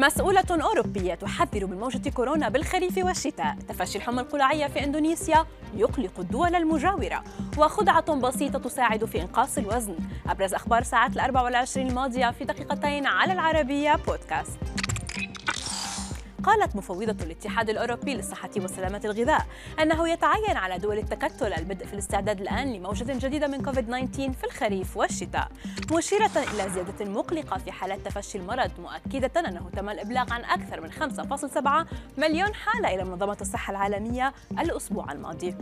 مسؤولة أوروبية تحذر من موجة كورونا بالخريف والشتاء. تفشي الحمى القلاعية في إندونيسيا يقلق الدول المجاورة وخدعة بسيطة تساعد في إنقاص الوزن. أبرز أخبار ساعات الأربع والعشرين الماضية في دقيقتين على العربية بودكاست. قالت مفوضة الاتحاد الأوروبي للصحة وسلامة الغذاء أنه يتعين على دول التكتل البدء في الاستعداد الآن لموجة جديدة من كوفيد-19 في الخريف والشتاء مشيرة إلى زيادة مقلقة في حالات تفشي المرض مؤكدة أنه تم الإبلاغ عن أكثر من 5.7 مليون حالة إلى منظمة الصحة العالمية الأسبوع الماضي.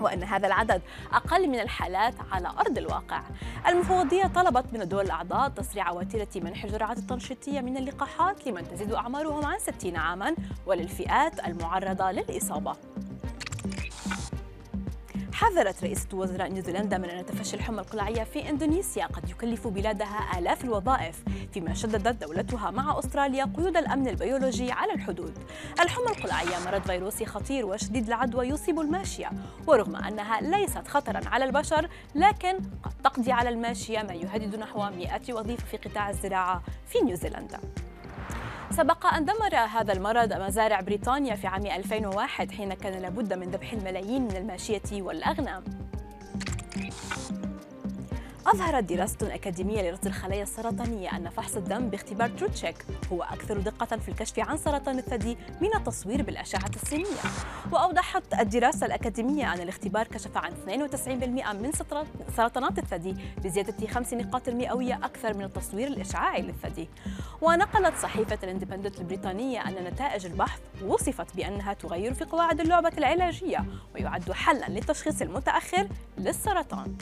وأن هذا العدد أقل من الحالات على أرض الواقع. المفوضية طلبت من الدول الأعضاء تسريع وتيرة منح الجرعات التنشيطية من اللقاحات لمن تزيد أعمارهم عن 60 عاما. وللفئات المعرضة للإصابة. حذرت رئيسة وزراء نيوزيلندا من أن تفشي الحمى القلاعية في إندونيسيا. قد يكلف بلادها آلاف الوظائف فيما شددت دولتها مع أستراليا قيود الأمن البيولوجي على الحدود. الحمى القلاعية مرض فيروسي خطير وشديد العدوى يصيب الماشية. ورغم أنها ليست خطرا على البشر لكن قد تقضي على الماشية ما يهدد نحو 100 وظيفة في قطاع الزراعة في نيوزيلندا. سبق أن دمر هذا المرض مزارع بريطانيا في عام 2001 حين كان لابد من ذبح الملايين من الماشية والأغنام. أظهرت دراسة أكاديمية لرصد الخلايا السرطانية أن فحص الدم باختبار تروتشيك هو أكثر دقة في الكشف عن سرطان الثدي من التصوير بالأشعة السينية وأوضحت الدراسة الأكاديمية أن الاختبار كشف عن 92% من سرطانات الثدي بزيادة خمس نقاط المئوية أكثر من التصوير الإشعاعي للثدي. ونقلت صحيفة الإندبندنت البريطانية أن نتائج البحث وصفت بأنها تغير في قواعد اللعبة العلاجية ويعد حلا للتشخيص المتأخر للسرطان.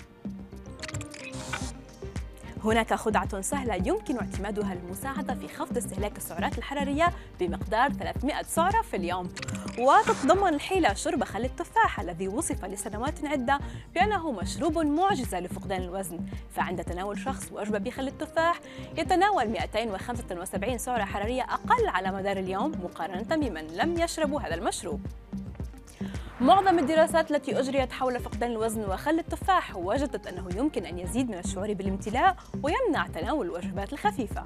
هناك خدعة سهلة يمكن اعتمادها للمساعدة في خفض استهلاك السعرات الحرارية بمقدار 300 سعرة في اليوم. وتتضمن الحيلة شرب خل التفاح الذي وصف لسنوات عدة بأنه مشروب معجزة لفقدان الوزن. فعند تناول شخص وجبة بخل التفاح يتناول 275 سعرة حرارية أقل على مدار اليوم مقارنة بمن لم يشربوا هذا المشروب. معظم الدراسات التي أجريت حول فقدان الوزن وخل التفاح وجدت أنه يمكن أن يزيد من الشعور بالامتلاء ويمنع تناول الوجبات الخفيفة.